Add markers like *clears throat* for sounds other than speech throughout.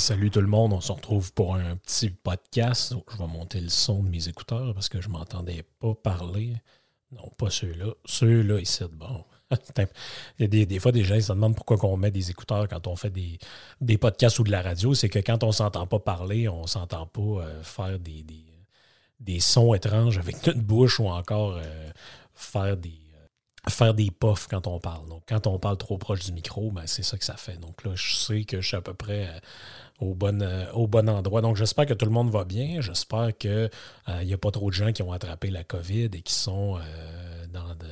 Salut tout le monde, on se retrouve pour un petit podcast. Je vais monter le son de mes écouteurs parce que je m'entendais pas parler. Non, pas ceux-là. Ceux-là, ici, bon. Il y a des, des fois, des gens ils se demandent pourquoi on met des écouteurs quand on fait des, des podcasts ou de la radio. C'est que quand on s'entend pas parler, on s'entend pas euh, faire des, des, des sons étranges avec *laughs* notre bouche ou encore euh, faire des euh, faire des puffs quand on parle. Donc, quand on parle trop proche du micro, ben, c'est ça que ça fait. Donc là, je sais que je suis à peu près au, bon, euh, au bon endroit. Donc, j'espère que tout le monde va bien. J'espère qu'il n'y a pas trop de gens qui ont attrapé la COVID et qui sont euh, dans, de-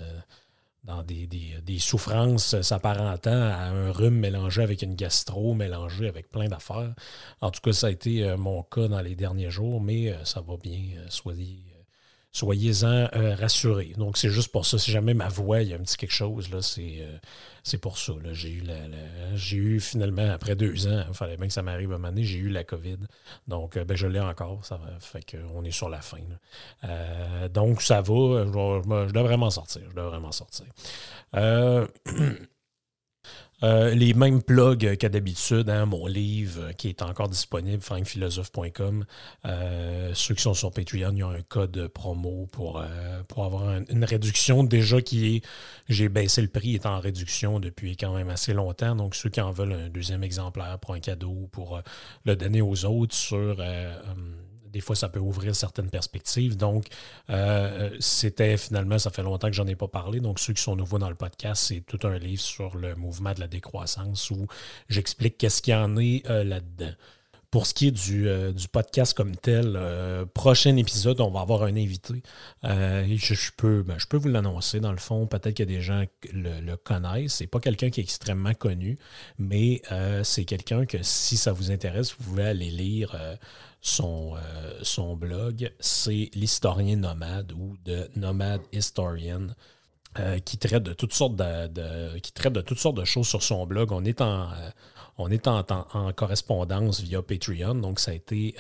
dans des, des- souffrances s'apparentant à un rhume mélangé avec une gastro, mélangé avec plein d'affaires. En tout cas, ça a été euh, mon cas dans les derniers jours, mais euh, ça va bien. euh, soyez, euh, soyez-en euh, rassurés. Donc, c'est juste pour ça. Si jamais ma voix, il y a un petit quelque chose, là, c'est, euh, pour ça. là. J'ai eu, la, j'ai eu finalement, après deux ans, il fallait bien que ça m'arrive à un moment donné, j'ai eu la COVID. Donc, euh, ben, je l'ai encore. Ça fait qu'on est sur la fin. donc, ça va. Je, je je devrais m'en sortir. Je devrais m'en sortir. *clears throat* Euh, les mêmes plugs qu'à d'habitude, hein, mon livre qui est encore disponible, frankphilosophe.com. Euh, ceux qui sont sur Patreon, il y a un code promo pour, euh, pour avoir un- une réduction déjà qui est, j'ai baissé le prix, est en réduction depuis quand même assez longtemps. Donc ceux qui en veulent un deuxième exemplaire pour un cadeau, pour le donner aux autres sur... des fois, ça peut ouvrir certaines perspectives. Donc, euh, c'était finalement, ça fait longtemps que j'en ai pas parlé. Donc, ceux qui sont nouveaux dans le podcast, c'est tout un livre sur le mouvement de la décroissance où j'explique qu'est-ce qu'il y en est euh, là-dedans. Pour ce qui est du, euh, podcast comme tel, prochain épisode, on va avoir un invité. Ben, je peux vous l'annoncer dans le fond. Peut-être que des gens le, le connaissent. C'est pas quelqu'un qui est extrêmement connu, mais c'est quelqu'un que si ça vous intéresse, vous pouvez aller lire son, euh, son blog. C'est l'historien nomade ou de Nomad Historian. euh, qui traite de toutes sortes de, qui traite de toutes sortes de choses sur son blog. On est en, euh, on est en, en- correspondance via Patreon, donc ça a été,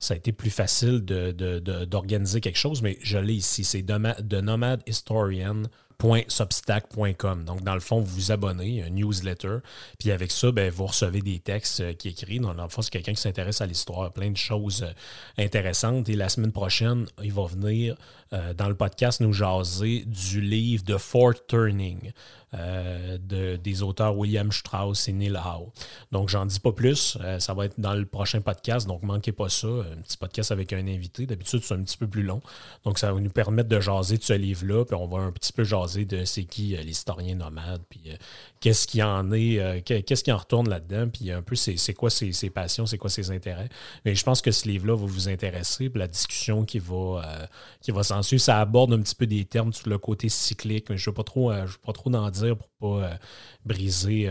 ça a été plus facile de- de- d'organiser quelque chose, mais je l'ai ici. C'est de, de Donc, dans le fond, vous vous abonnez, un newsletter, puis avec ça, ben, vous recevez des textes euh, qui écrits. Dans le fond, c'est quelqu'un qui s'intéresse à l'histoire, plein de choses euh, intéressantes. Et la semaine prochaine, il va venir euh, dans le podcast nous jaser du livre de Fort Turning de, des auteurs William Strauss et Neil Howe. Donc, j'en dis pas plus. Ça va être dans le prochain podcast, donc manquez pas ça. Un petit podcast avec un invité. D'habitude, c'est un petit peu plus long. Donc, ça va nous permettre de jaser de ce livre-là, puis on va un petit peu jaser de c'est qui euh, l'historien nomade, puis euh, qu'est-ce qui en est, euh, qu'est- qu'est-ce qui en retourne là-dedans, puis un peu c'est quoi ses, passions, c'est quoi ses intérêts. Mais je pense que ce livre-là va vous intéresser, puis la discussion qui va, qui va s'en suivre, ça aborde un petit peu des termes sur le côté cyclique, mais je ne veux pas trop, je veux pas trop en dire pour pas briser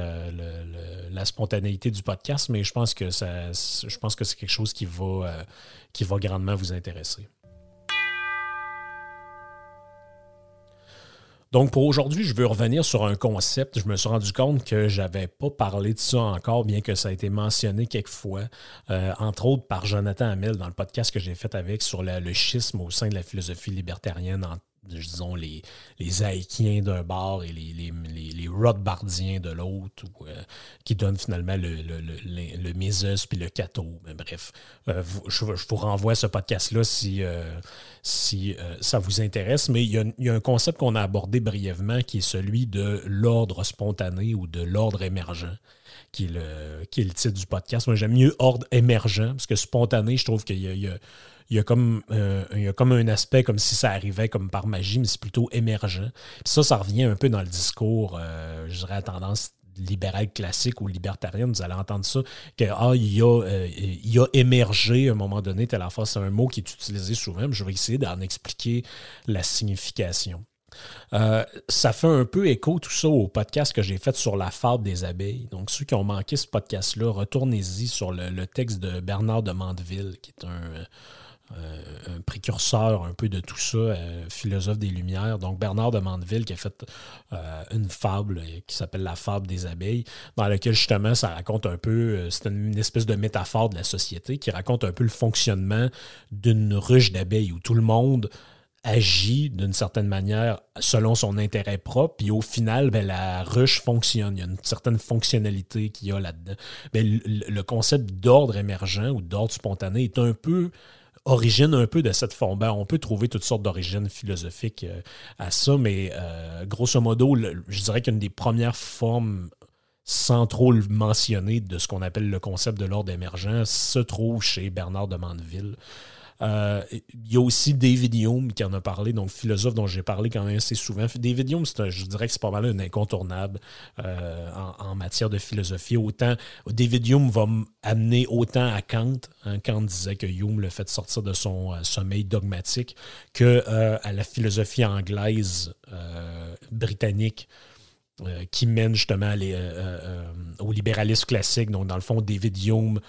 la spontanéité du podcast, mais je pense que ça, je pense que c'est quelque chose qui va, qui va grandement vous intéresser. Donc pour aujourd'hui, je veux revenir sur un concept. Je me suis rendu compte que j'avais pas parlé de ça encore, bien que ça a été mentionné quelques fois, euh, entre autres par Jonathan Hamel dans le podcast que j'ai fait avec sur le schisme au sein de la philosophie libertarienne en- disons, les, les d'un bord et les, les, les, Rothbardiens de l'autre, euh, qui donnent finalement le, le, le, le Mises puis le Cato. Mais bref, euh, je, vous renvoie à ce podcast-là si, euh, si ça vous intéresse. Mais il y, a, il y a un concept qu'on a abordé brièvement qui est celui de l'ordre spontané ou de l'ordre émergent. Qui est, le, qui est le titre du podcast. Moi, j'aime mieux ordre émergent, parce que spontané, je trouve qu'il y a il y, a comme, euh, il y a comme un aspect comme si ça arrivait comme par magie, mais c'est plutôt émergent. Puis ça, ça revient un peu dans le discours, euh, je dirais, à tendance libérale classique ou libertarienne, vous allez entendre ça, que ah, il, y a, euh, a émergé à un moment donné, telle fois, c'est un mot qui est utilisé souvent, mais je vais essayer d'en expliquer la signification. ça fait un peu écho tout ça au podcast que j'ai fait sur la fable des abeilles. Donc, ceux qui ont manqué ce podcast-là, retournez-y sur le, texte de Bernard de Mandeville, qui est un, euh, un précurseur un peu de tout ça, euh, philosophe des Lumières. Donc Bernard de Mandeville qui a fait euh, une fable qui s'appelle La fable des abeilles, dans laquelle justement ça raconte un peu, c'est une espèce de métaphore de la société qui raconte un peu le fonctionnement d'une ruche d'abeilles où tout le monde agit d'une certaine manière selon son intérêt propre, puis au final, ben, la ruche fonctionne. Il y a une certaine fonctionnalité qu'il y a là-dedans. Ben, le concept d'ordre émergent ou d'ordre spontané est un peu origine un peu de cette forme. Ben, on peut trouver toutes sortes d'origines philosophiques euh, à ça, mais euh, grosso modo, je dirais qu'une des premières formes sans trop le mentionner de ce qu'on appelle le concept de l'ordre émergent se trouve chez Bernard de Mandeville. Euh, il y a aussi David Hume qui en a parlé, donc philosophe dont j'ai parlé quand même assez souvent. David Hume, je dirais que c'est pas mal un incontournable euh, en, matière de philosophie. Autant David Hume va amener autant à Kant. Hein, Kant disait que Hume le fait sortir de son euh, sommeil dogmatique que à la philosophie anglaise britannique. qui mène justement au libéralisme classique. Donc, dans le fond, David Hume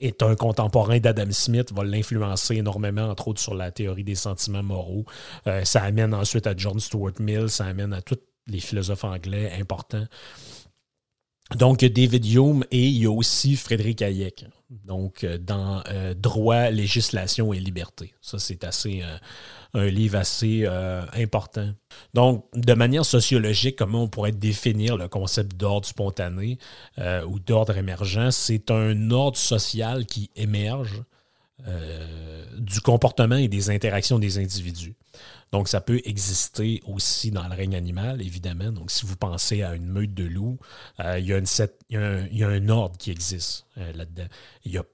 est un contemporain d'Adam Smith, va l'influencer énormément, entre autres sur la théorie des sentiments moraux. Euh, ça amène ensuite à John Stuart Mill, ça amène à tous les philosophes anglais importants. Donc, David Hume et il y a aussi Frédéric Hayek. Donc, euh, dans euh, Droit, législation et liberté. Ça, c'est assez un livre assez euh, important. Donc, de manière sociologique, comment on pourrait définir le concept d'ordre spontané euh, ou d'ordre émergent? C'est un ordre social qui émerge euh, du comportement et des interactions des individus. Donc, ça peut exister aussi dans le règne animal, évidemment. Donc, si vous pensez à une meute de loups, il, y a un, ordre qui existe là-dedans. Il n'y a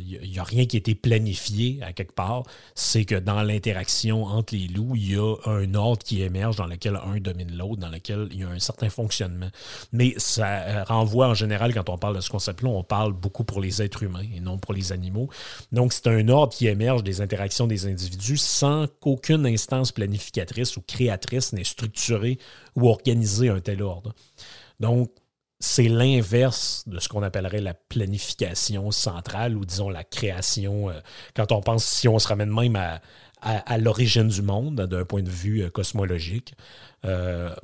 il y a rien qui a été planifié à quelque part. C'est que dans l'interaction entre les loups, il y a un ordre qui émerge dans lequel un domine l'autre, dans lequel il y a un certain fonctionnement. Mais ça renvoie en général, quand on parle de ce concept-là, on parle beaucoup pour les êtres humains et non pour les animaux. Donc, c'est un ordre qui émerge des interactions des individus sans qu'aucune instance planificatrice ou créatrice n'ait structuré ou organisé un tel ordre. Donc, c'est l'inverse de ce qu'on appellerait la planification centrale ou disons la création. Euh, quand on pense, si on se ramène même à, à, l'origine du monde d'un point de vue euh, cosmologique, euh,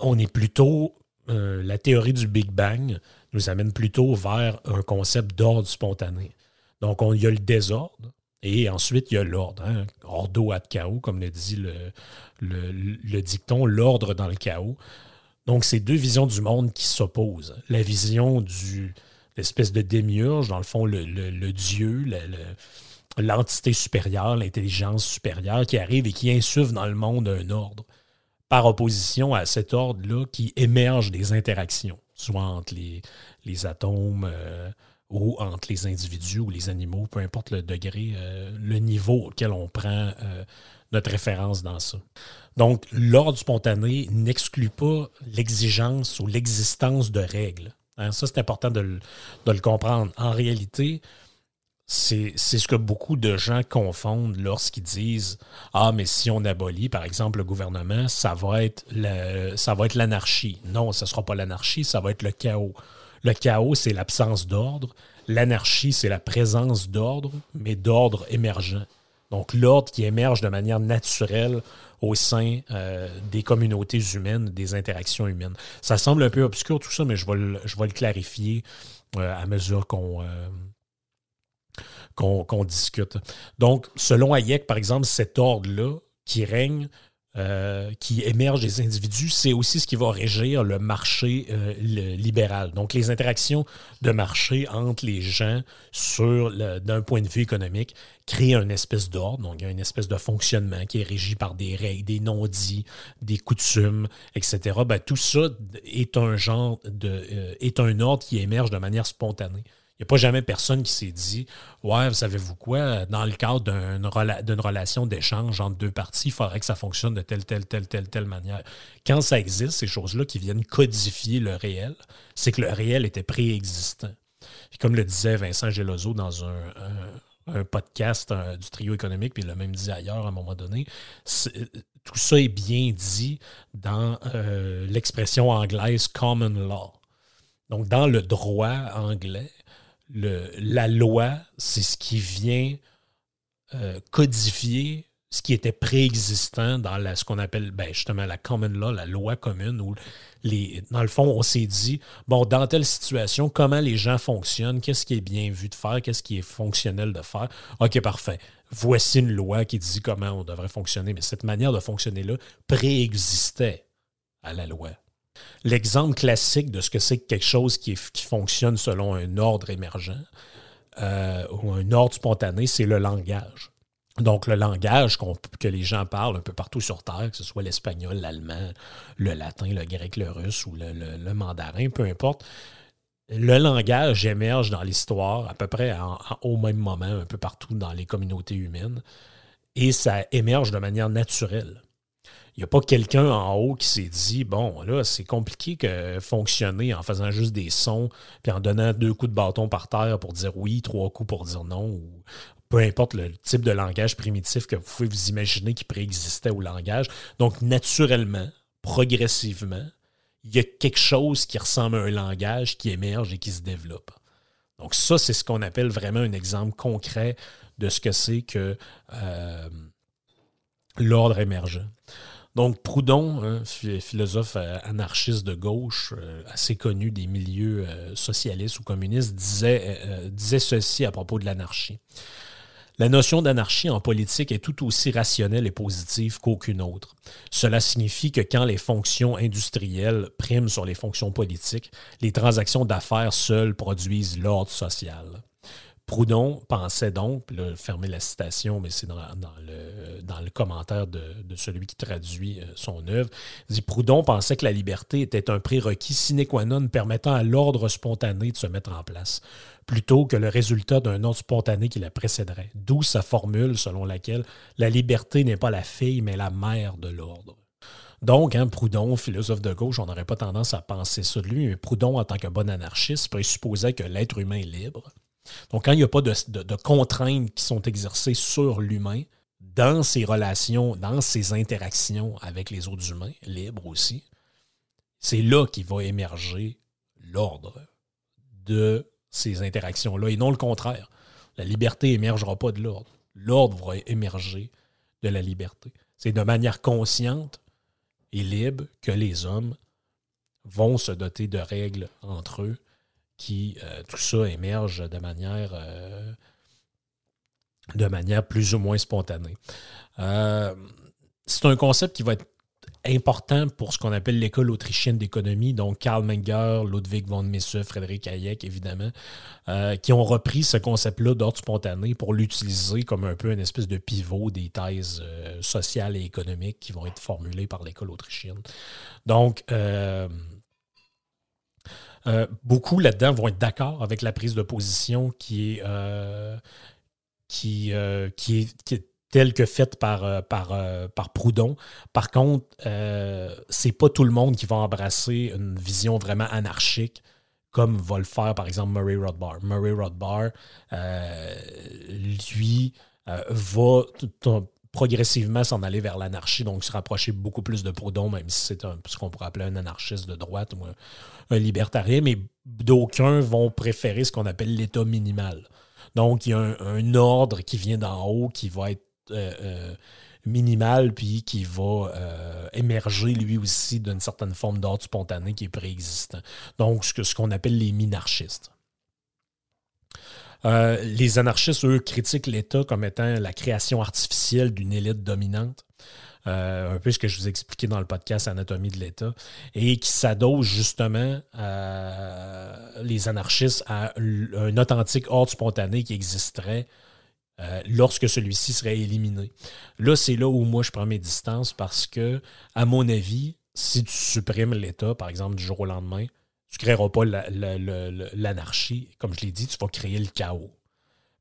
on est plutôt, la théorie du Big Bang nous amène plutôt vers un concept d'ordre spontané. Donc, il y a le désordre et ensuite il y a l'ordre. Hein, ordo ad chaos, comme le dit le, dicton, l'ordre dans le chaos. Donc, c'est deux visions du monde qui s'opposent. La vision du l'espèce de démiurge, dans le fond, le, Dieu, l'entité supérieure, l'intelligence supérieure qui arrive et qui insuffle dans le monde un ordre, par opposition à cet ordre-là qui émerge des interactions, soit entre les, les atomes euh, ou entre les individus ou les animaux, peu importe le degré, euh, le niveau auquel on prend euh, notre référence dans ça. Donc, l'ordre spontané n'exclut pas l'exigence ou l'existence de règles. Hein, ça, c'est important de le, comprendre. En réalité, c'est ce que beaucoup de gens confondent lorsqu'ils disent Ah, mais si on abolit, par exemple, le gouvernement, ça va être l'anarchie. Non, ce ne sera pas l'anarchie, ça va être le chaos. Le chaos, c'est l'absence d'ordre. L'anarchie, c'est la présence d'ordre, mais d'ordre émergent. Donc, l'ordre qui émerge de manière naturelle au sein euh, des communautés humaines, des interactions humaines. Ça semble un peu obscur tout ça, mais je vais le, clarifier euh, à mesure qu'on euh, qu'on discute. Donc, selon Hayek, par exemple, cet ordre-là qui règne, euh, qui émerge des individus, c'est aussi ce qui va régir le marché euh, libéral. Donc, les interactions de marché entre les gens d'un point de vue économique créent une espèce d'ordre. Donc, une espèce de fonctionnement qui est régi par des règles, des non-dits, des coutumes, etc. Ben, tout ça est un genre de euh, est un ordre qui émerge de manière spontanée. N'y a pas jamais personne qui s'est dit Ouais, vous savez-vous quoi, dans le cadre d'une relation d'échange entre deux parties, il faudrait que ça fonctionne de telle, telle, telle, telle, telle manière. Quand ça existe, ces choses-là qui viennent codifier le réel, c'est que le réel était préexistant. comme le disait Vincent Gelozo dans un, podcast du trio économique, puis il l'a même dit ailleurs à un moment donné, tout ça est bien dit dans euh, l'expression anglaise common law. Donc, dans le droit anglais, la loi, c'est ce qui vient euh, codifier ce qui était préexistant dans ce qu'on appelle ben, justement la common law, la loi commune, où les, dans le fond, on s'est dit, bon, dans telle situation, comment les gens fonctionnent, qu'est-ce qui est bien vu de faire, qu'est-ce qui est fonctionnel de faire. OK, parfait. Voici une loi qui dit comment on devrait fonctionner. Mais cette manière de fonctionner-là préexistait à la loi. L'exemple classique de ce que c'est quelque chose qui, fonctionne selon un ordre émergent euh, ou un ordre spontané, c'est le langage. Donc, le langage que les gens parlent un peu partout sur Terre, que ce soit l'espagnol, l'allemand, le latin, le grec, le russe ou le, mandarin, peu importe, le langage émerge dans l'histoire à peu près au même moment, un peu partout dans les communautés humaines, et ça émerge de manière naturelle. Il n'y a pas quelqu'un en haut qui s'est dit bon, là, c'est compliqué que fonctionner en faisant juste des sons, puis en donnant deux coups de bâton par terre pour dire oui, trois coups pour dire non, ou peu importe le type de langage primitif que vous pouvez vous imaginer qui préexistait au langage. Donc, naturellement, progressivement, il y a quelque chose qui ressemble à un langage qui émerge et qui se développe. Donc, ça, c'est ce qu'on appelle vraiment un exemple concret de ce que c'est que euh, l'ordre émergent. Donc, Proudhon, un philosophe euh, anarchiste de gauche, euh, assez connu des milieux euh, socialistes ou communistes, disait ceci à propos de l'anarchie. La notion d'anarchie en politique est tout aussi rationnelle et positive qu'aucune autre. Cela signifie que quand les fonctions industrielles priment sur les fonctions politiques, les transactions d'affaires seules produisent l'ordre social. Proudhon pensait donc, là, fermez la citation, mais c'est dans, le, dans, le, commentaire de, celui qui traduit euh, son œuvre, dit Proudhon pensait que la liberté était un prérequis sine qua non permettant à l'ordre spontané de se mettre en place, plutôt que le résultat d'un ordre spontané qui la précéderait. D'où sa formule selon laquelle la liberté n'est pas la fille, mais la mère de l'ordre. Donc, hein, Proudhon, philosophe de gauche, on n'aurait pas tendance à penser ça de lui, mais Proudhon, en tant que bon anarchiste, présupposait que l'être humain est libre donc, quand il n'y a pas de, contraintes qui sont exercées sur l'humain, dans ses relations, dans ses interactions avec les autres humains, libres aussi, c'est là qu'il va émerger l'ordre de ces interactions-là, et non le contraire. La liberté émergera pas de l'ordre. L'ordre va émerger de la liberté. C'est de manière consciente et libre que les hommes vont se doter de règles entre eux qui euh, tout ça émerge de manière, euh, de manière plus ou moins spontanée. Euh, c'est un concept qui va être important pour ce qu'on appelle l'école autrichienne d'économie, donc Karl Menger, Ludwig von Mises, Frédéric Hayek, évidemment, qui ont repris ce concept-là d'ordre spontané pour l'utiliser comme un peu une espèce de pivot des thèses sociales et économiques qui vont être formulées par l'école autrichienne. Donc, beaucoup là-dedans vont être d'accord avec la prise de position qui est, euh, euh, qui, est, telle que faite par, par, par Proudhon. Par contre, c'est pas tout le monde qui va embrasser une vision vraiment anarchique comme va le faire par exemple Murray Rothbard. Murray Rothbard, lui, va progressivement s'en aller vers l'anarchie, donc se rapprocher beaucoup plus de Proudhon, même si c'est ce qu'on pourrait appeler un anarchiste de droite ou un, libertarien, mais d'aucuns vont préférer ce qu'on appelle l'état minimal. Donc, il y a un, ordre qui vient d'en haut qui va être euh, euh, minimal, puis qui va euh, émerger lui aussi d'une certaine forme d'ordre spontané qui est préexistant. Donc, ce qu'on ce qu'on appelle les minarchistes. Euh, les anarchistes, eux, critiquent l'État comme étant la création artificielle d'une élite dominante. Euh, un peu ce que je vous ai expliqué dans le podcast Anatomie de l'État, et qui s'adosse justement les anarchistes à un authentique ordre spontané qui existerait euh, lorsque celui-ci serait éliminé. Là, c'est là où moi je prends mes distances parce que, à mon avis, si tu supprimes l'État, par exemple, du jour au lendemain, tu ne créeras pas l'anarchie. Comme je l'ai dit, tu vas créer le chaos.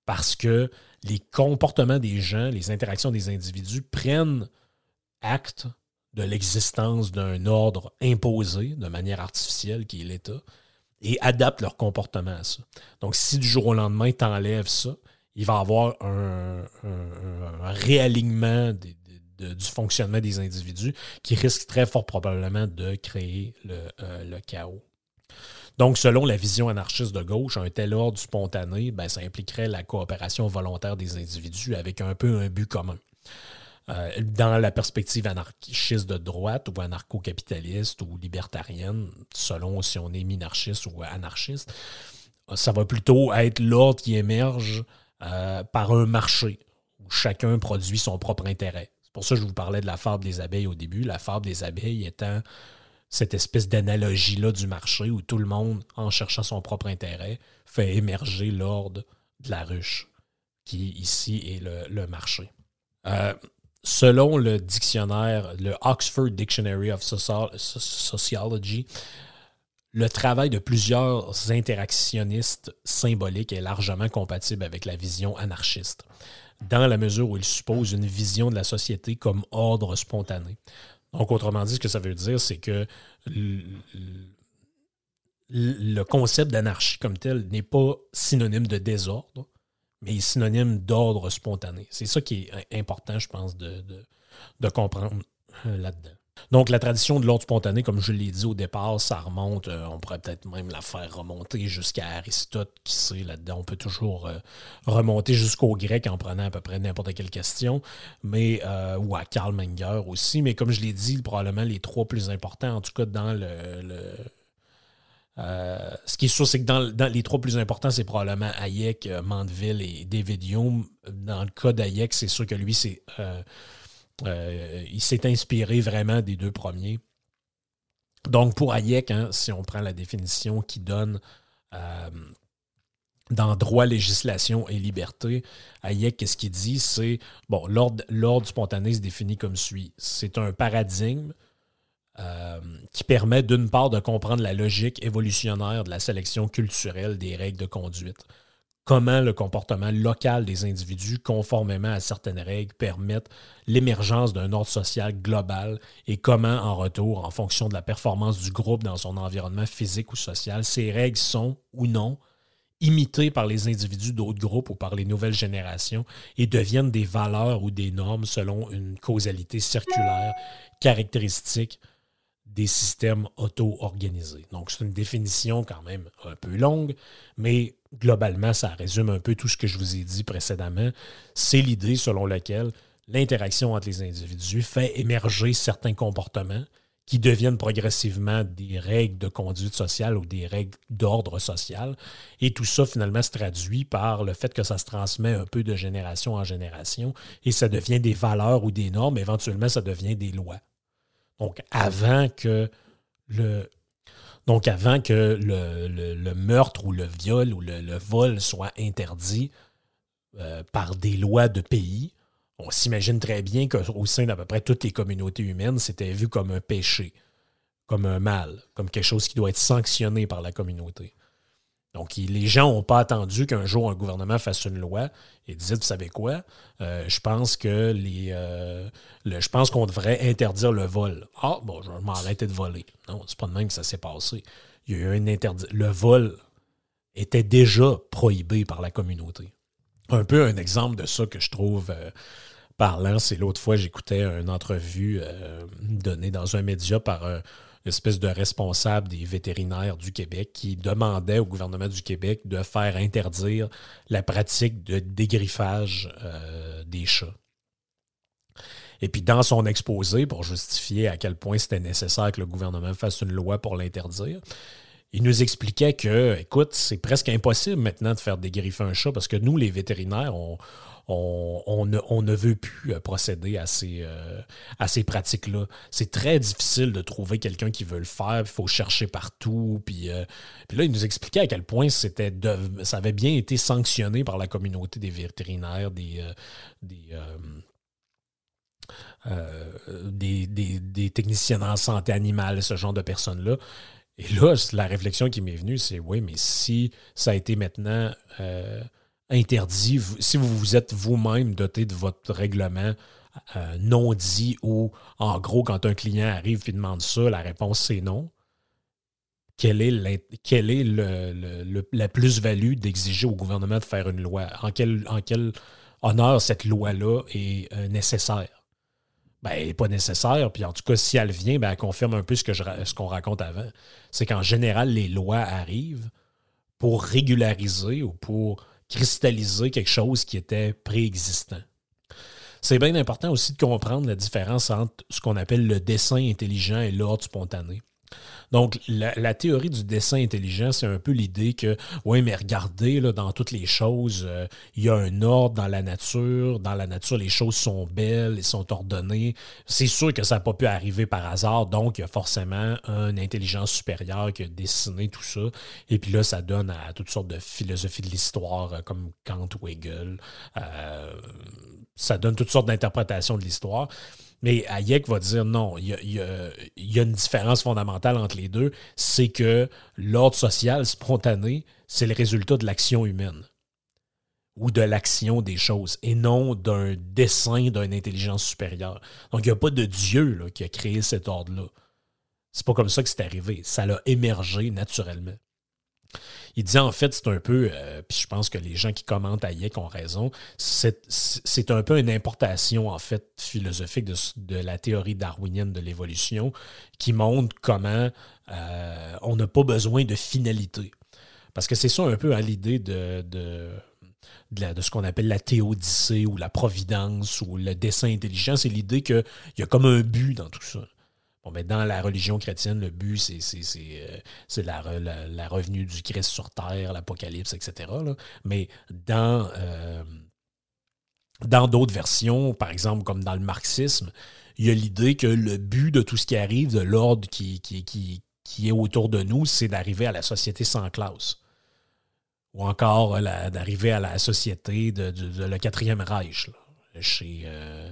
Parce que les comportements des gens, les interactions des individus prennent acte de l'existence d'un ordre imposé de manière artificielle qui est l'État et adaptent leur comportement à ça. Donc, si du jour au lendemain, tu enlèves ça, il va y avoir un, réalignement du fonctionnement des individus qui risque très fort probablement de créer le, euh, chaos. Donc, selon la vision anarchiste de gauche, un tel ordre spontané, ben, ça impliquerait la coopération volontaire des individus avec un peu un but commun. Euh, dans la perspective anarchiste de droite ou anarcho-capitaliste ou libertarienne, selon si on est minarchiste ou anarchiste, ça va plutôt être l'ordre qui émerge euh, par un marché où chacun produit son propre intérêt. C'est pour ça que je vous parlais de la fable des abeilles au début. La fable des abeilles étant cette espèce d'analogie-là du marché où tout le monde, en cherchant son propre intérêt, fait émerger l'ordre de la ruche, qui ici est le, marché. Euh, selon le dictionnaire, le Oxford Dictionary of Sociology, le travail de plusieurs interactionnistes symboliques est largement compatible avec la vision anarchiste, dans la mesure où il suppose une vision de la société comme ordre spontané. Donc, autrement dit, ce que ça veut dire, c'est que le concept d'anarchie comme tel n'est pas synonyme de désordre, mais synonyme d'ordre spontané. C'est ça qui est important, je pense, de, comprendre euh, là-dedans. Donc, la tradition de l'ordre spontané, comme je l'ai dit au départ, ça remonte, euh, on pourrait peut-être même la faire remonter jusqu'à Aristote, qui sait là-dedans. On peut toujours euh, remonter jusqu'au grec en prenant à peu près n'importe quelle question, mais, euh, ou à Karl Menger aussi. Mais comme je l'ai dit, probablement les trois plus importants, en tout cas dans le. ce qui est sûr, c'est que dans, les trois plus importants, c'est probablement Hayek, Mandeville et David Hume. Dans le cas d'Hayek, c'est sûr que lui, c'est euh, il s'est inspiré vraiment des deux premiers. Donc, pour Hayek, hein, si on prend la définition qui donne euh, dans droit, législation et liberté, Hayek, qu'est-ce qu'il dit? C'est, bon, l'ordre spontané se définit comme suit. C'est un paradigme euh, qui permet d'une part de comprendre la logique évolutionnaire de la sélection culturelle des règles de conduite comment le comportement local des individus, conformément à certaines règles, permettent l'émergence d'un ordre social global et comment, en retour, en fonction de la performance du groupe dans son environnement physique ou social, ces règles sont ou non imitées par les individus d'autres groupes ou par les nouvelles générations et deviennent des valeurs ou des normes selon une causalité circulaire caractéristique des systèmes auto-organisés. Donc, c'est une définition quand même un peu longue, mais globalement, ça résume un peu tout ce que je vous ai dit précédemment. C'est l'idée selon laquelle l'interaction entre les individus fait émerger certains comportements qui deviennent progressivement des règles de conduite sociale ou des règles d'ordre social. Et tout ça, finalement, se traduit par le fait que ça se transmet un peu de génération en génération et ça devient des valeurs ou des normes. Éventuellement, ça devient des lois. Donc, avant que le, donc, avant que le, meurtre ou le viol ou le, vol soit interdit euh, par des lois de pays, on s'imagine très bien qu'au sein d'à peu près toutes les communautés humaines, c'était vu comme un péché, comme un mal, comme quelque chose qui doit être sanctionné par la communauté. Donc, les gens n'ont pas attendu qu'un jour un gouvernement fasse une loi et disent, vous savez quoi, euh, je pense que les, euh, je pense qu'on devrait interdire le vol. Ah, bon, je vais m'arrêter de voler. Non, c'est pas de même que ça s'est passé. Il y a eu interdit. Le vol était déjà prohibé par la communauté. Un peu un exemple de ça que je trouve euh, parlant, c'est l'autre fois, j'écoutais une entrevue donnée dans un média par un espèce de responsable des vétérinaires du Québec qui demandait au gouvernement du Québec de faire interdire la pratique de dégriffage euh, des chats. Et puis dans son exposé, pour justifier à quel point c'était nécessaire que le gouvernement fasse une loi pour l'interdire, il nous expliquait que, écoute, c'est presque impossible maintenant de faire dégriffer un chat parce que nous, les vétérinaires, on, on, ne, veut plus euh, procéder à ces, euh, à ces pratiques-là. C'est très difficile de trouver quelqu'un qui veut le faire, il faut chercher partout. Puis, euh, puis là, il nous expliquait à quel point c'était ça avait bien été sanctionné par la communauté des vétérinaires, des, techniciens en santé animale, ce genre de personnes-là. Et là, la réflexion qui m'est venue, c'est oui, mais si ça a été maintenant interdit, si vous vous êtes vous-même doté de votre règlement euh, non dit ou en gros, quand un client arrive et demande ça, la réponse c'est non. Quelle est, la plus-value d'exiger au gouvernement de faire une loi? En quel, honneur cette loi-là est euh, nécessaire? Ben, elle n'est pas nécessaire. Puis en tout cas, si elle vient, ben, elle confirme un peu ce, ce qu'on raconte avant. C'est qu'en général, les lois arrivent pour régulariser ou pour cristalliser quelque chose qui était préexistant. C'est bien important aussi de comprendre la différence entre ce qu'on appelle le dessin intelligent et l'ordre spontané. Donc, la, théorie du dessin intelligent, c'est un peu l'idée que, oui, mais regardez, dans toutes les choses, euh, il y a un ordre dans la nature. Dans la nature, les choses sont belles, elles sont ordonnées. C'est sûr que ça n'a pas pu arriver par hasard, donc il y a forcément une intelligence supérieure qui a dessiné tout ça. Et puis là, ça donne à toutes sortes de philosophies de l'histoire, euh, comme Kant ou Hegel. Euh, ça donne toutes sortes d'interprétations de l'histoire. Mais Hayek va dire non, il y, a, une différence fondamentale entre les deux, c'est que l'ordre social spontané, c'est le résultat de l'action humaine ou de l'action des choses et non d'un dessin d'une intelligence supérieure. Donc, il n'y a pas de Dieu qui a créé cet ordre-là. C'est pas comme ça que c'est arrivé. Ça l'a émergé naturellement. Il dit en fait, c'est un peu, euh, puis je pense que les gens qui commentent à Hayek ont raison, c'est un peu une importation en fait philosophique de, la théorie darwinienne de l'évolution qui montre comment euh, on n'a pas besoin de finalité. Parce que c'est ça un peu à hein, l'idée de, de, de, ce qu'on appelle la théodicée ou la providence ou le dessin intelligent, c'est l'idée qu'il y a comme un but dans tout ça. Bon, mais dans la religion chrétienne, le but, c'est, c'est, la, la, revenue du Christ sur terre, l'Apocalypse, etc. Mais dans, euh, dans d'autres versions, par exemple, comme dans le marxisme, il y a l'idée que le but de tout ce qui arrive, de l'ordre qui, qui, qui, est autour de nous, c'est d'arriver à la société sans classe. Ou encore d'arriver à la société de, le quatrième Reich, chez, euh,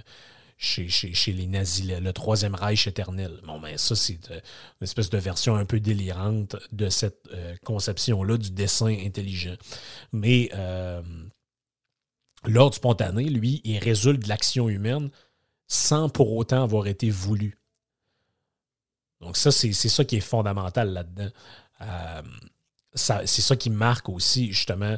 chez, les nazis, le, Troisième Reich éternel. Bon, ben ça, c'est euh, une espèce de version un peu délirante de cette euh, conception-là du dessin intelligent. Mais euh, l'ordre spontané, lui, il résulte de l'action humaine sans pour autant avoir été voulu. Donc ça, c'est ça qui est fondamental là-dedans. c'est ça qui marque aussi justement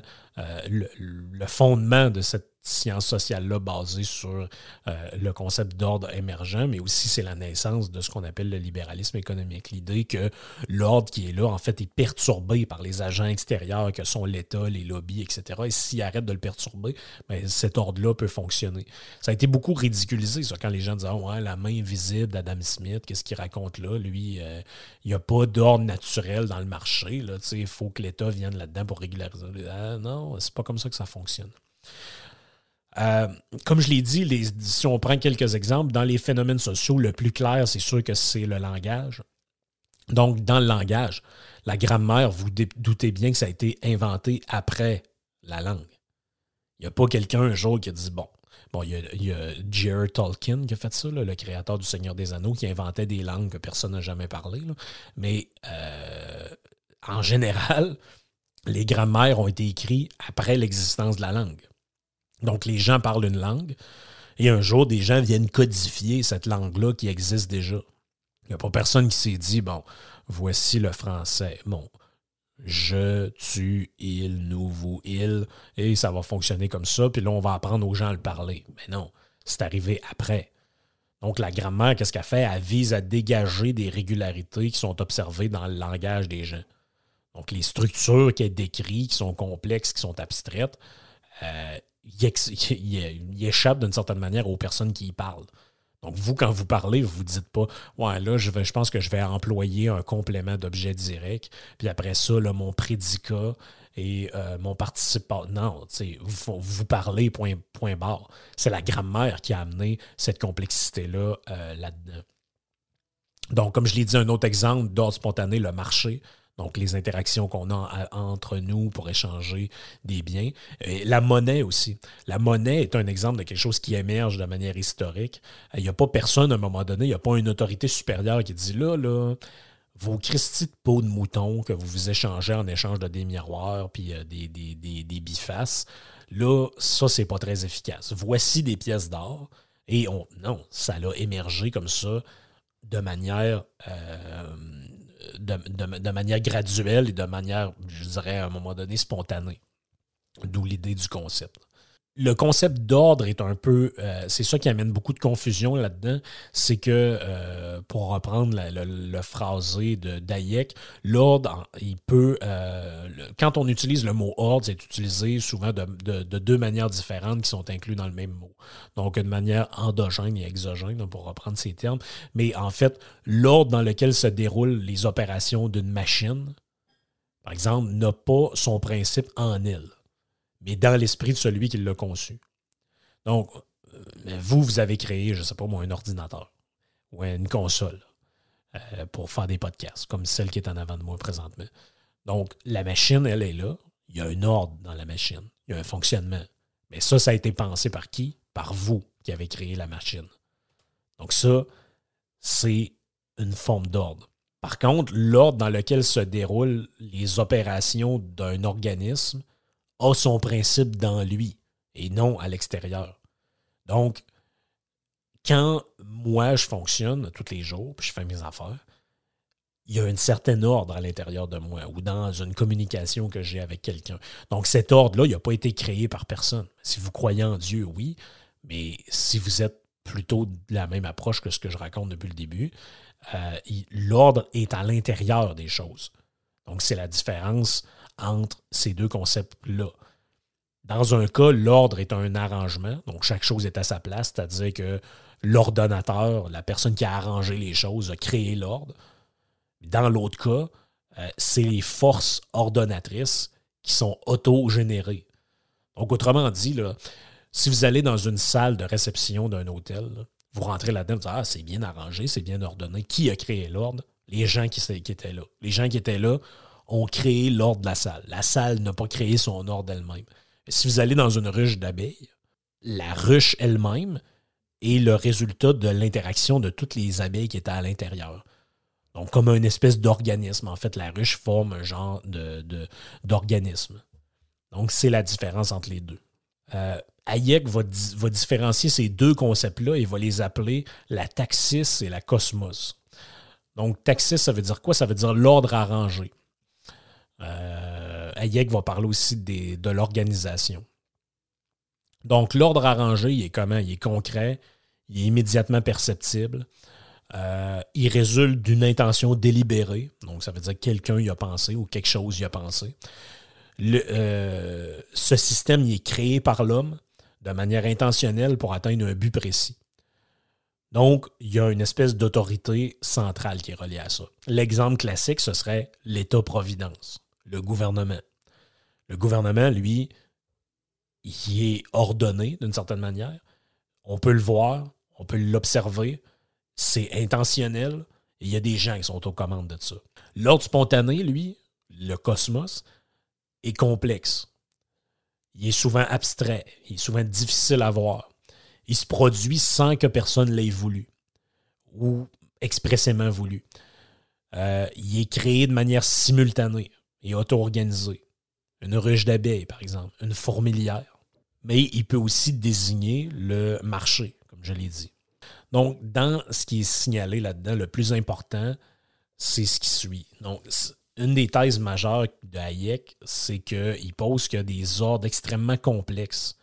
le, fondement de cette science sociale-là basée sur euh, le concept d'ordre émergent, mais aussi c'est la naissance de ce qu'on appelle le libéralisme économique. L'idée que l'ordre qui est là, en fait, est perturbé par les agents extérieurs que sont l'État, les lobbies, etc. Et s'il arrête de le perturber, ben, cet ordre-là peut fonctionner. Ça a été beaucoup ridiculisé, ça, quand les gens disaient ouais, la main invisible d'Adam Smith, qu'est-ce qu'il raconte là? Lui, euh, il n'y a pas d'ordre naturel dans le marché. Il faut que l'État vienne là-dedans pour régulariser. Ah, non, c'est pas comme ça que ça fonctionne. Euh, comme je l'ai dit, si on prend quelques exemples, dans les phénomènes sociaux, le plus clair, c'est sûr que c'est le langage. Donc, dans le langage, la grammaire, vous doutez bien que ça a été inventé après la langue. Il n'y a pas quelqu'un un jour qui a dit, bon, bon, il y a, J.R. Tolkien qui a fait ça, le créateur du Seigneur des Anneaux, qui inventait des langues que personne n'a jamais parlé. Mais euh, en général, les grammaires ont été écrits après l'existence de la langue. Donc, les gens parlent une langue et un jour, des gens viennent codifier cette langue-là qui existe déjà. Il n'y a pas personne qui s'est dit, bon, voici le français. Bon, je, tu, il, nous, vous, il, et ça va fonctionner comme ça, puis là, on va apprendre aux gens à le parler. Mais non, c'est arrivé après. Donc, la grammaire, qu'est-ce qu'elle fait? Elle vise à dégager des régularités qui sont observées dans le langage des gens. Donc, les structures qu'elle décrit, qui sont complexes, qui sont abstraites, euh, *laughs* il, échappe d'une certaine manière aux personnes qui y parlent. Donc, vous, quand vous parlez, vous ne vous dites pas Ouais, là, je, je pense que je vais employer un complément d'objet direct. Puis après ça, mon prédicat et euh, mon participant. Non, vous, vous parlez, point, point barre. C'est la grammaire qui a amené cette complexité-là euh, là-dedans. Donc, comme je l'ai dit, un autre exemple d'ordre spontané, le marché. Donc, les interactions qu'on a entre nous pour échanger des biens. Et la monnaie aussi. La monnaie est un exemple de quelque chose qui émerge de manière historique. Il n'y a pas personne à un moment donné, il n'y a pas une autorité supérieure qui dit là, là, vos cristis de peau de mouton que vous vous échangez en échange de des miroirs puis euh, des, bifaces, là, ça, c'est pas très efficace. Voici des pièces d'or. Et on, non, ça l'a émergé comme ça de manière, euh, de, manière graduelle et de manière, je dirais, à un moment donné, spontanée. D'où l'idée du concept le concept d'ordre est un peu. Euh, c'est ça qui amène beaucoup de confusion là-dedans. C'est que, euh, pour reprendre le, phrasé de Dayek, l'ordre, il peut. Euh, quand on utilise le mot ordre, c'est utilisé souvent de, deux manières différentes qui sont incluses dans le même mot. Donc, une manière endogène et exogène, pour reprendre ces termes. Mais en fait, l'ordre dans lequel se déroulent les opérations d'une machine, par exemple, n'a pas son principe en elle mais dans l'esprit de celui qui l'a conçu. Donc, euh, vous, vous avez créé, je ne sais pas moi, un ordinateur ou une console euh, pour faire des podcasts, comme celle qui est en avant de moi présentement. Donc, la machine, elle est là. Il y a un ordre dans la machine. Il y a un fonctionnement. Mais ça, ça a été pensé par qui? Par vous qui avez créé la machine. Donc, ça, c'est une forme d'ordre. Par contre, l'ordre dans lequel se déroulent les opérations d'un organisme, a son principe dans lui et non à l'extérieur. Donc, quand moi je fonctionne tous les jours, puis je fais mes affaires, il y a un certain ordre à l'intérieur de moi ou dans une communication que j'ai avec quelqu'un. Donc cet ordre-là, il n'a pas été créé par personne. Si vous croyez en Dieu, oui, mais si vous êtes plutôt de la même approche que ce que je raconte depuis le début, euh, l'ordre est à l'intérieur des choses. Donc c'est la différence entre ces deux concepts-là. Dans un cas, l'ordre est un arrangement, donc chaque chose est à sa place, c'est-à-dire que l'ordonnateur, la personne qui a arrangé les choses, a créé l'ordre. Dans l'autre cas, euh, c'est les forces ordonnatrices qui sont auto-générées. Donc, autrement dit, si vous allez dans une salle de réception d'un hôtel, vous rentrez là-dedans, vous dites Ah, c'est bien arrangé, c'est bien ordonné. Qui a créé l'ordre? Les gens qui étaient là. Les gens qui étaient là ont créé l'ordre de la salle. La salle n'a pas créé son ordre elle-même. Si vous allez dans une ruche d'abeilles, la ruche elle-même est le résultat de l'interaction de toutes les abeilles qui étaient à l'intérieur. Donc, comme une espèce d'organisme. En fait, la ruche forme un genre d'organisme. Donc, c'est la différence entre les deux. Euh, Hayek va, va, différencier ces deux concepts-là et va les appeler la taxis et la cosmos. Donc, taxis, ça veut dire quoi? Ça veut dire l'ordre arrangé. Euh, Hayek va parler aussi de l'organisation. Donc, l'ordre arrangé, il est comment? Il est concret, il est immédiatement perceptible. Euh, il résulte d'une intention délibérée. Donc, ça veut dire que quelqu'un y a pensé ou quelque chose y a pensé. Euh, ce système il est créé par l'homme de manière intentionnelle pour atteindre un but précis. Donc, il y a une espèce d'autorité centrale qui est reliée à ça. L'exemple classique, ce serait l'État-providence le gouvernement. Le gouvernement, lui, il est ordonné d'une certaine manière. On peut le voir, on peut l'observer. C'est intentionnel. il y a des gens qui sont aux commandes de ça. L'ordre spontané, lui, le cosmos, est complexe. Il est souvent abstrait. Il est souvent difficile à voir. Il se produit sans que personne l'ait voulu ou expressément voulu. Euh, il est créé de manière simultanée et auto-organisé. Une ruche d'abeilles, par exemple, une fourmilière. Mais il peut aussi désigner le marché, comme je l'ai dit. Donc, dans ce qui est signalé là-dedans, le plus important, c'est ce qui suit. Donc, une des thèses majeures de Hayek, c'est qu'il pose que des ordres extrêmement complexes,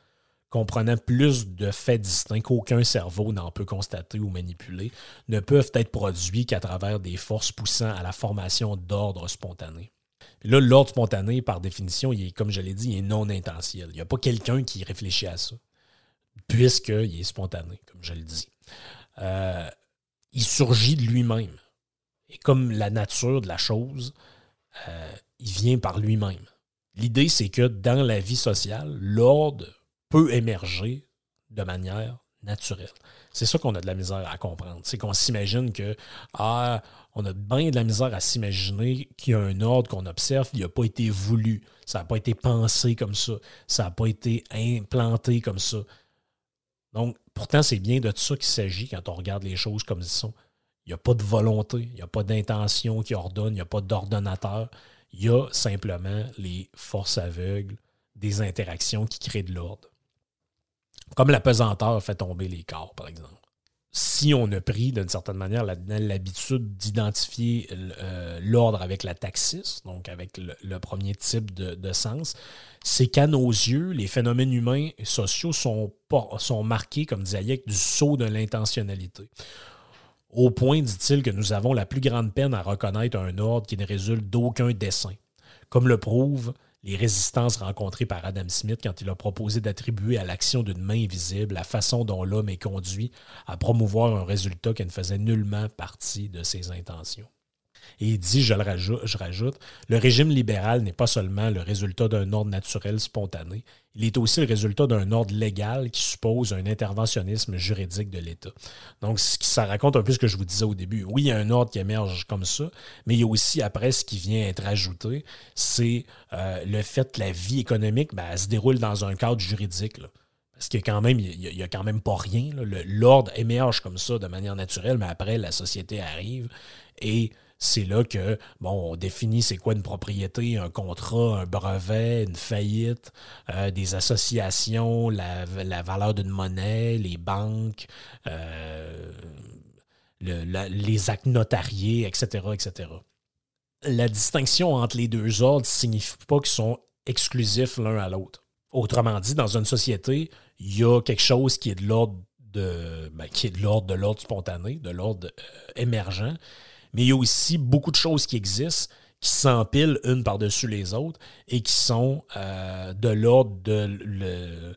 comprenant plus de faits distincts qu'aucun cerveau n'en peut constater ou manipuler, ne peuvent être produits qu'à travers des forces poussant à la formation d'ordres spontanés. Là, l'ordre spontané, par définition, il est, comme je l'ai dit, il est non intentionnel. Il n'y a pas quelqu'un qui réfléchit à ça, puisqu'il est spontané, comme je le dis. euh, il surgit de lui-même. Et comme la nature de la chose, euh, il vient par lui-même. L'idée, c'est que dans la vie sociale, l'ordre peut émerger de manière naturelle. C'est ça qu'on a de la misère à comprendre. C'est qu'on s'imagine que, ah, on a bien de la misère à s'imaginer qu'il y a un ordre qu'on observe, il n'a pas été voulu, ça n'a pas été pensé comme ça, ça n'a pas été implanté comme ça. Donc, pourtant, c'est bien de ça qu'il s'agit quand on regarde les choses comme elles sont. Il n'y a pas de volonté, il n'y a pas d'intention qui ordonne, il n'y a pas d'ordonnateur. Il y a simplement les forces aveugles des interactions qui créent de l'ordre. Comme la pesanteur fait tomber les corps, par exemple. Si on a pris d'une certaine manière l'habitude d'identifier euh, l'ordre avec la taxis, donc avec le, premier type de, sens, c'est qu'à nos yeux, les phénomènes humains et sociaux sont, sont marqués, comme disait Hayek, du saut de l'intentionnalité. Au point, dit-il, que nous avons la plus grande peine à reconnaître un ordre qui ne résulte d'aucun dessein, comme le prouvent les résistances rencontrées par Adam Smith quand il a proposé d'attribuer à l'action d'une main invisible la façon dont l'homme est conduit à promouvoir un résultat qui ne faisait nullement partie de ses intentions. Et il dit, je, le rajoute, je rajoute, le régime libéral n'est pas seulement le résultat d'un ordre naturel spontané, il est aussi le résultat d'un ordre légal qui suppose un interventionnisme juridique de l'État. Donc, ça raconte un peu ce que je vous disais au début. Oui, il y a un ordre qui émerge comme ça, mais il y a aussi après ce qui vient être ajouté, c'est euh, le fait que la vie économique ben, se déroule dans un cadre juridique. Parce qu'il y a quand même, il y a, quand même pas rien. L'ordre émerge comme ça de manière naturelle, mais après, la société arrive et c'est là que, bon, on définit c'est quoi une propriété, un contrat, un brevet, une faillite, euh, des associations, la, valeur d'une monnaie, les banques, euh, les actes notariés, etc., etc. La distinction entre les deux ordres ne signifie pas qu'ils sont exclusifs l'un à l'autre. Autrement dit, dans une société, il y a quelque chose qui est de l'ordre de, ben, l'ordre de l'ordre spontané, de l'ordre euh, émergent, mais il y a aussi beaucoup de choses qui existent qui s'empilent une par-dessus les autres et qui sont euh, de l'ordre de,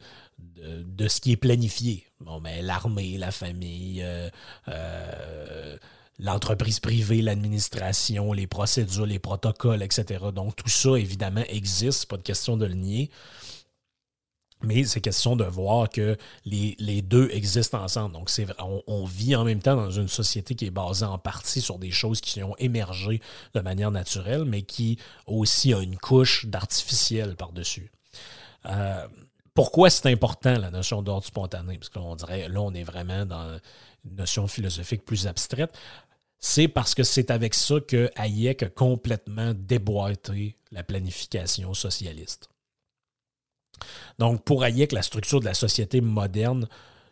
ce qui est planifié. Bon, ben, l'armée, la famille, euh, euh, l'entreprise privée, l'administration, les procédures, les protocoles, etc. Donc tout ça, évidemment, existe, pas de question de le nier. Mais c'est question de voir que les, deux existent ensemble. Donc, c'est, on, vit en même temps dans une société qui est basée en partie sur des choses qui ont émergé de manière naturelle, mais qui aussi a une couche d'artificiel par-dessus. Euh, pourquoi c'est important, la notion d'ordre spontané? Parce qu'on dirait, là, on est vraiment dans une notion philosophique plus abstraite. C'est parce que c'est avec ça que Hayek a complètement déboîté la planification socialiste. Donc, pour Hayek, la structure de la société moderne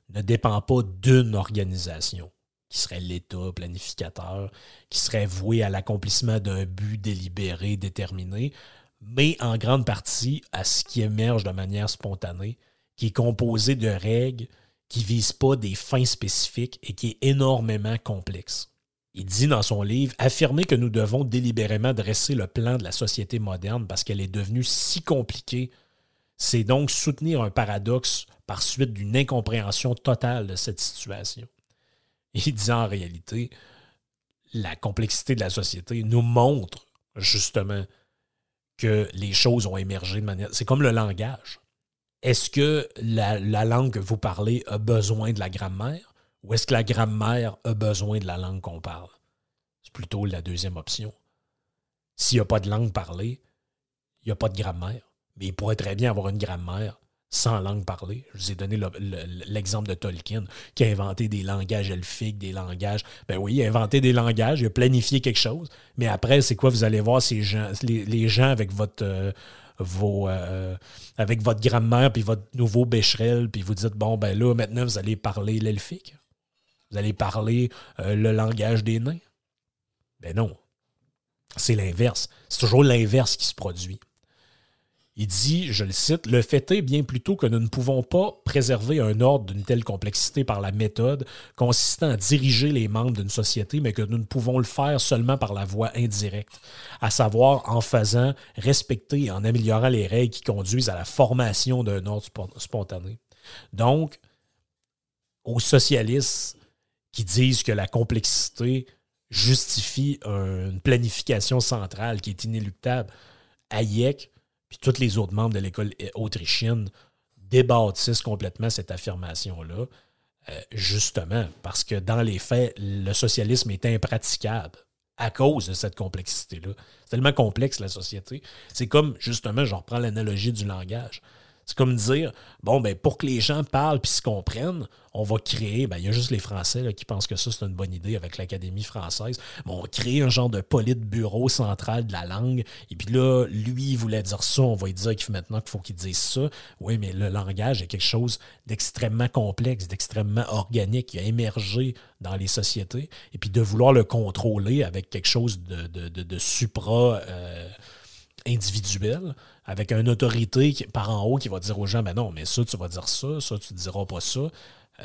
ne dépend pas d'une organisation qui serait l'État planificateur, qui serait voué à l'accomplissement d'un but délibéré, déterminé, mais en grande partie à ce qui émerge de manière spontanée, qui est composé de règles qui ne visent pas des fins spécifiques et qui est énormément complexe. Il dit dans son livre Affirmer que nous devons délibérément dresser le plan de la société moderne parce qu'elle est devenue si compliquée c'est donc soutenir un paradoxe par suite d'une incompréhension totale de cette situation. Il dit en réalité, la complexité de la société nous montre justement que les choses ont émergé de manière... C'est comme le langage. Est-ce que la, la, langue que vous parlez a besoin de la grammaire ou est-ce que la grammaire a besoin de la langue qu'on parle? C'est plutôt la deuxième option. S'il n'y a pas de langue parlée, il n'y a pas de grammaire mais il pourrait très bien avoir une grammaire sans langue parlée. Je vous ai donné l'exemple de Tolkien, qui a inventé des langages elfiques, des langages. Ben oui, il a inventé des langages, il a planifié quelque chose. Mais après, c'est quoi? Vous allez voir ces gens, les, gens avec votre. Euh, vos, euh, avec votre grammaire puis votre nouveau bécherel, puis vous dites, bon, ben là, maintenant, vous allez parler l'elfique. Vous allez parler euh, le langage des nains. Ben non. C'est l'inverse. C'est toujours l'inverse qui se produit. Il dit, je le cite, Le fait est bien plutôt que nous ne pouvons pas préserver un ordre d'une telle complexité par la méthode consistant à diriger les membres d'une société, mais que nous ne pouvons le faire seulement par la voie indirecte, à savoir en faisant respecter et en améliorant les règles qui conduisent à la formation d'un ordre spontané. Donc, aux socialistes qui disent que la complexité justifie une planification centrale qui est inéluctable. Hayek, puis tous les autres membres de l'école autrichienne débâtissent complètement cette affirmation-là, euh, justement, parce que dans les faits, le socialisme est impraticable à cause de cette complexité-là. C'est tellement complexe, la société. C'est comme, justement, je reprends l'analogie du langage. C'est comme dire, bon, ben, pour que les gens parlent puis se comprennent, on va créer, ben, il y a juste les Français qui pensent que ça, c'est une bonne idée avec l'Académie française. on va créer un genre de bureau central de la langue. Et puis là, lui, il voulait dire ça, on va lui dire qu'il faut maintenant qu'il faut qu'il dise ça. Oui, mais le langage est quelque chose d'extrêmement complexe, d'extrêmement organique, qui a émergé dans les sociétés. Et puis de vouloir le contrôler avec quelque chose de, de, supra. Euh, individuel, avec une autorité par en haut qui va dire aux gens, ben non, mais ça, tu vas dire ça, ça, tu ne diras pas ça.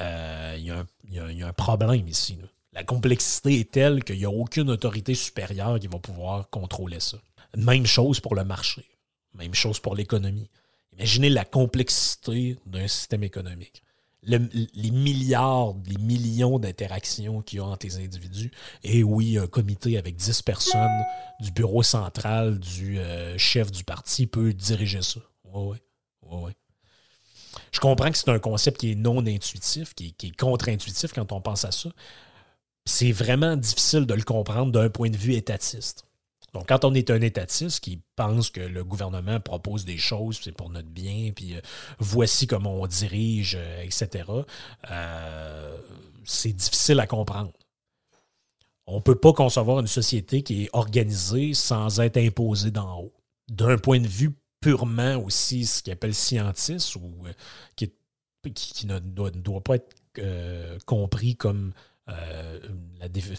Euh, il y, a un problème ici. La complexité est telle qu'il n'y a aucune autorité supérieure qui va pouvoir contrôler ça. Même chose pour le marché. Même chose pour l'économie. Imaginez la complexité d'un système économique les milliards, les millions d'interactions qu'il y a entre les individus. Et oui, un comité avec 10 personnes du bureau central du euh, chef du parti peut diriger ça. Oui, oui. Ouais, Je comprends que c'est un concept qui est non intuitif, qui est contre-intuitif quand on pense à ça. C'est vraiment difficile de le comprendre d'un point de vue étatiste. Donc, quand on est un étatiste qui pense que le gouvernement propose des choses, c'est pour notre bien, puis euh, voici comment on dirige, euh, etc., euh, c'est difficile à comprendre. On ne peut pas concevoir une société qui est organisée sans être imposée d'en haut. D'un point de vue purement aussi, ce qu'on appelle scientiste, ou qui, ne doit, pas être compris comme euh,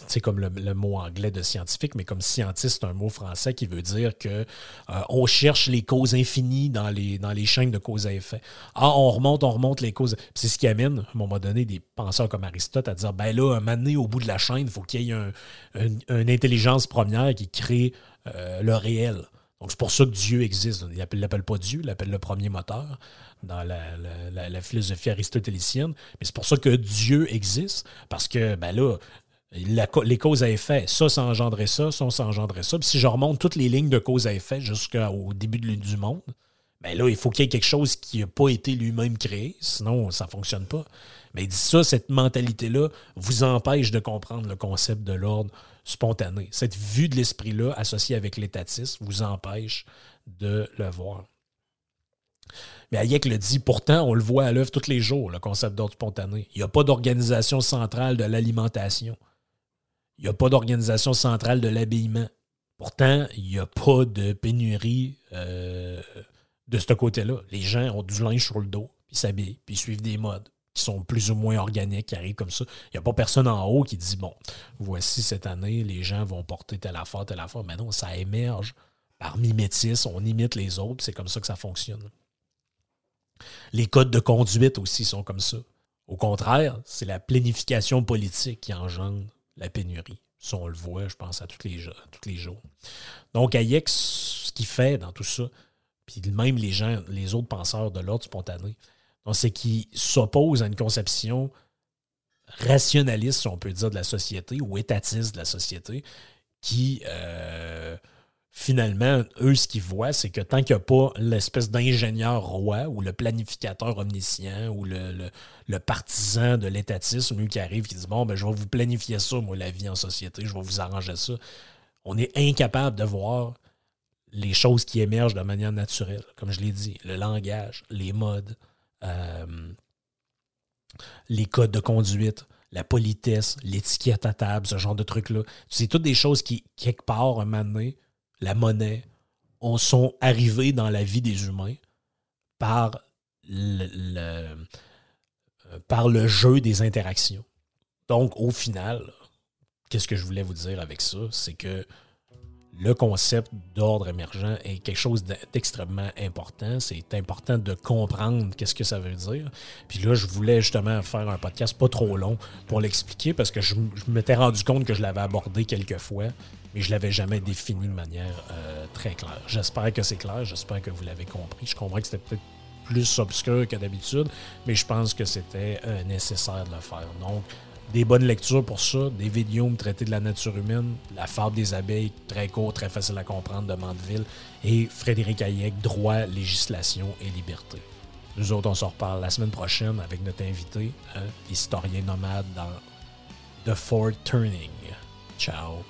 c'est comme le, mot anglais de scientifique, mais comme scientiste, un mot français qui veut dire que euh, on cherche les causes infinies dans les, dans les chaînes de cause à effet. Ah, on remonte, on remonte les causes. C'est ce qui amène, à un moment donné, des penseurs comme Aristote à dire ben là, un moment au bout de la chaîne, il faut qu'il y ait une intelligence première qui crée euh, le réel. Donc, c'est pour ça que Dieu existe. Il ne l'appelle pas Dieu, il l'appelle le premier moteur dans la, philosophie aristotélicienne. Mais c'est pour ça que Dieu existe, parce que, ben là, les causes à effet, ça, ça engendrait ça, ça, ça engendrait ça. Puis si je remonte toutes les lignes de cause à effet jusqu'au début du monde, ben là, il faut qu'il y ait quelque chose qui n'a pas été lui-même créé, sinon ça ne fonctionne pas. Mais il dit ça, cette mentalité-là vous empêche de comprendre le concept de l'ordre spontané. Cette vue de l'esprit-là, associée avec l'étatisme, vous empêche de le voir. Mais Hayek le dit, pourtant, on le voit à l'œuvre tous les jours, le concept d'ordre spontané. Il n'y a pas d'organisation centrale de l'alimentation. Il n'y a pas d'organisation centrale de l'habillement. Pourtant, il n'y a pas de pénurie euh, de ce côté-là. Les gens ont du linge sur le dos, puis s'habillent, puis suivent des modes qui sont plus ou moins organiques, qui arrivent comme ça. Il n'y a pas personne en haut qui dit, bon, voici cette année, les gens vont porter telle affaire, telle affaire. Mais non, ça émerge par mimétisme, on imite les autres, c'est comme ça que ça fonctionne. Les codes de conduite aussi sont comme ça. Au contraire, c'est la planification politique qui engendre la pénurie. Ça, on le voit, je pense, à tous les, les jours. Donc, Hayek, ce qu'il fait dans tout ça, puis même les gens, les autres penseurs de l'ordre spontané, c'est qu'il s'oppose à une conception rationaliste, si on peut dire, de la société, ou étatiste de la société, qui, euh, finalement, eux, ce qu'ils voient, c'est que tant qu'il n'y a pas l'espèce d'ingénieur roi ou le planificateur omniscient ou le, partisan de l'étatisme, lui qui arrive, qui dit Bon, ben, je vais vous planifier ça, moi, la vie en société, je vais vous arranger ça. On est incapable de voir les choses qui émergent de manière naturelle, comme je l'ai dit, le langage, les modes, euh, les codes de conduite, la politesse, l'étiquette à table, ce genre de trucs-là. C'est toutes des choses qui, quelque part, un moment donné, la monnaie, on sont arrivés dans la vie des humains par le, euh, par le jeu des interactions. Donc, au final, qu'est-ce que je voulais vous dire avec ça? C'est que le concept d'ordre émergent est quelque chose d'extrêmement important. C'est important de comprendre qu'est-ce que ça veut dire. Puis là, je voulais justement faire un podcast pas trop long pour l'expliquer parce que je, m'étais rendu compte que je l'avais abordé quelques fois, mais je l'avais jamais défini de manière euh, très claire. J'espère que c'est clair, j'espère que vous l'avez compris. Je comprends que c'était peut-être plus obscur que d'habitude, mais je pense que c'était euh, nécessaire de le faire. Donc, des bonnes lectures pour ça, des vidéos traiter de la nature humaine, La fable des abeilles, très court, très facile à comprendre, de Mandeville, et Frédéric Hayek, Droit, législation et liberté. Nous autres, on se reparle la semaine prochaine avec notre invité, un historien nomade dans The Ford Turning. Ciao.